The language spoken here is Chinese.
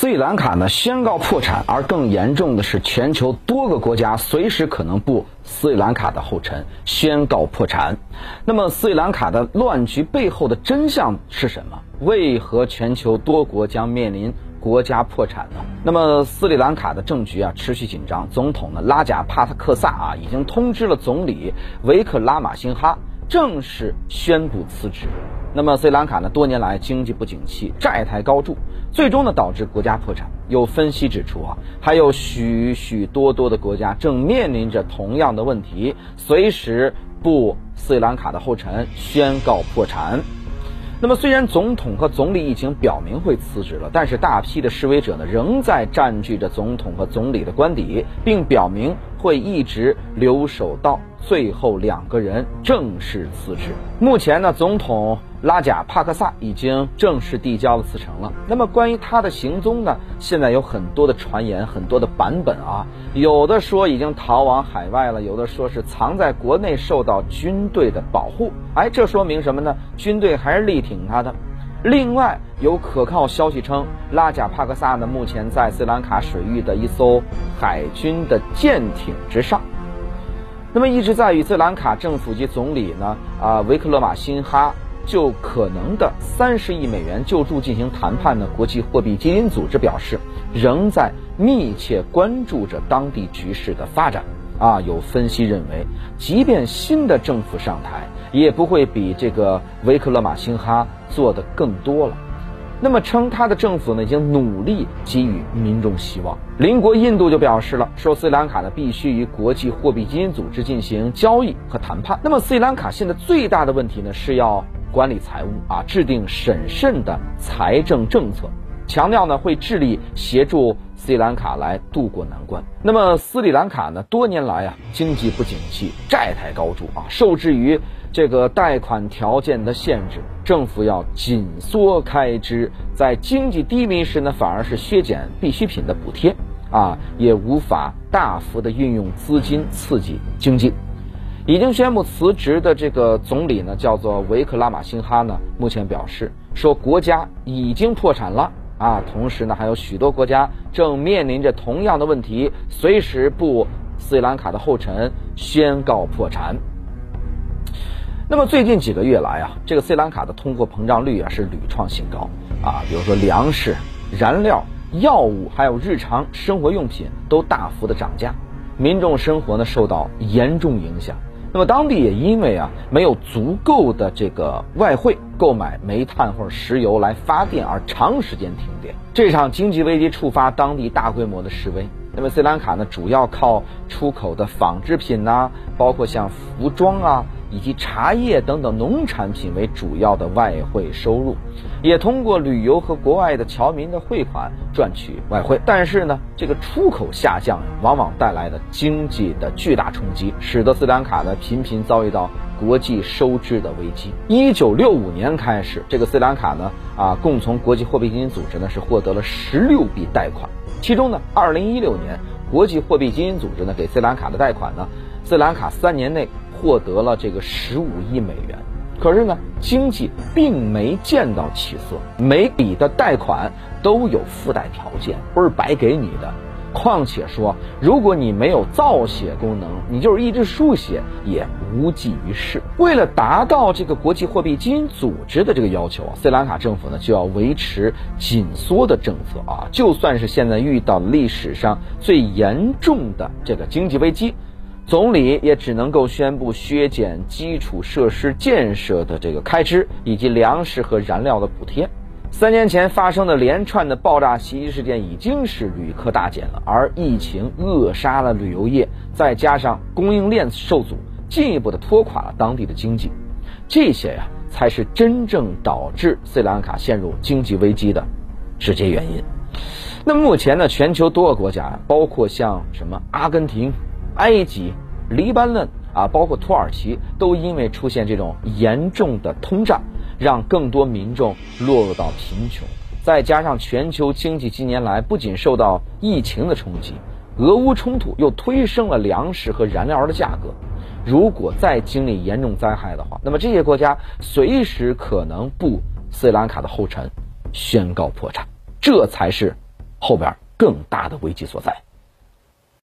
斯里兰卡呢宣告破产，而更严重的是，全球多个国家随时可能步斯里兰卡的后尘，宣告破产。那么，斯里兰卡的乱局背后的真相是什么？为何全球多国将面临国家破产呢？那么，斯里兰卡的政局啊持续紧张，总统呢拉贾帕特克萨啊已经通知了总理维克拉马辛哈正式宣布辞职。那么，斯里兰卡呢多年来经济不景气，债台高筑。最终呢，导致国家破产。有分析指出啊，还有许许多多的国家正面临着同样的问题，随时步斯里兰卡的后尘，宣告破产。那么，虽然总统和总理已经表明会辞职了，但是大批的示威者呢，仍在占据着总统和总理的官邸，并表明会一直留守到最后两个人正式辞职。目前呢，总统。拉贾帕克萨已经正式递交了辞呈了。那么关于他的行踪呢？现在有很多的传言，很多的版本啊。有的说已经逃往海外了，有的说是藏在国内受到军队的保护。哎，这说明什么呢？军队还是力挺他的。另外有可靠消息称，拉贾帕克萨呢目前在斯兰卡水域的一艘海军的舰艇之上。那么一直在与斯兰卡政府及总理呢啊维克勒马辛哈。就可能的三十亿美元救助进行谈判的国际货币基金组织表示，仍在密切关注着当地局势的发展。啊，有分析认为，即便新的政府上台，也不会比这个维克勒马辛哈做的更多了。那么称他的政府呢，已经努力给予民众希望。邻国印度就表示了，说斯里兰卡呢必须与国际货币基金组织进行交易和谈判。那么斯里兰卡现在最大的问题呢，是要。管理财务啊，制定审慎的财政政策，强调呢会致力协助斯里兰卡来渡过难关。那么斯里兰卡呢多年来啊经济不景气，债台高筑啊，受制于这个贷款条件的限制，政府要紧缩开支，在经济低迷时呢反而是削减必需品的补贴啊，也无法大幅的运用资金刺激经济。已经宣布辞职的这个总理呢，叫做维克拉马辛哈呢，目前表示说国家已经破产了啊，同时呢还有许多国家正面临着同样的问题，随时步斯里兰卡的后尘，宣告破产。那么最近几个月来啊，这个斯里兰卡的通货膨胀率啊是屡创新高啊，比如说粮食、燃料、药物还有日常生活用品都大幅的涨价，民众生活呢受到严重影响。那么当地也因为啊没有足够的这个外汇购买煤炭或者石油来发电而长时间停电，这场经济危机触发当地大规模的示威。那么斯里兰卡呢主要靠出口的纺织品呐，包括像服装啊。以及茶叶等等农产品为主要的外汇收入，也通过旅游和国外的侨民的汇款赚取外汇。但是呢，这个出口下降往往带来的经济的巨大冲击，使得斯里兰卡呢频频遭遇到国际收支的危机。一九六五年开始，这个斯里兰卡呢啊，共从国际货币基金组织呢是获得了十六笔贷款，其中呢，二零一六年国际货币基金组织呢给斯里兰卡的贷款呢，斯里兰卡三年内。获得了这个十五亿美元，可是呢，经济并没见到起色。每笔的贷款都有附带条件，不是白给你的。况且说，如果你没有造血功能，你就是一直输血，也无济于事。为了达到这个国际货币基金组织的这个要求啊，斯里兰卡政府呢就要维持紧缩的政策啊。就算是现在遇到历史上最严重的这个经济危机。总理也只能够宣布削减基础设施建设的这个开支，以及粮食和燃料的补贴。三年前发生的连串的爆炸袭击事件已经是旅客大减了，而疫情扼杀了旅游业，再加上供应链受阻，进一步的拖垮了当地的经济。这些呀，才是真正导致斯里兰卡陷入经济危机的直接原因。那目前呢，全球多个国家，包括像什么阿根廷。埃及、黎巴嫩啊，包括土耳其，都因为出现这种严重的通胀，让更多民众落入到贫穷。再加上全球经济近年来不仅受到疫情的冲击，俄乌冲突又推升了粮食和燃料的价格。如果再经历严重灾害的话，那么这些国家随时可能步斯里兰卡的后尘，宣告破产。这才是后边更大的危机所在。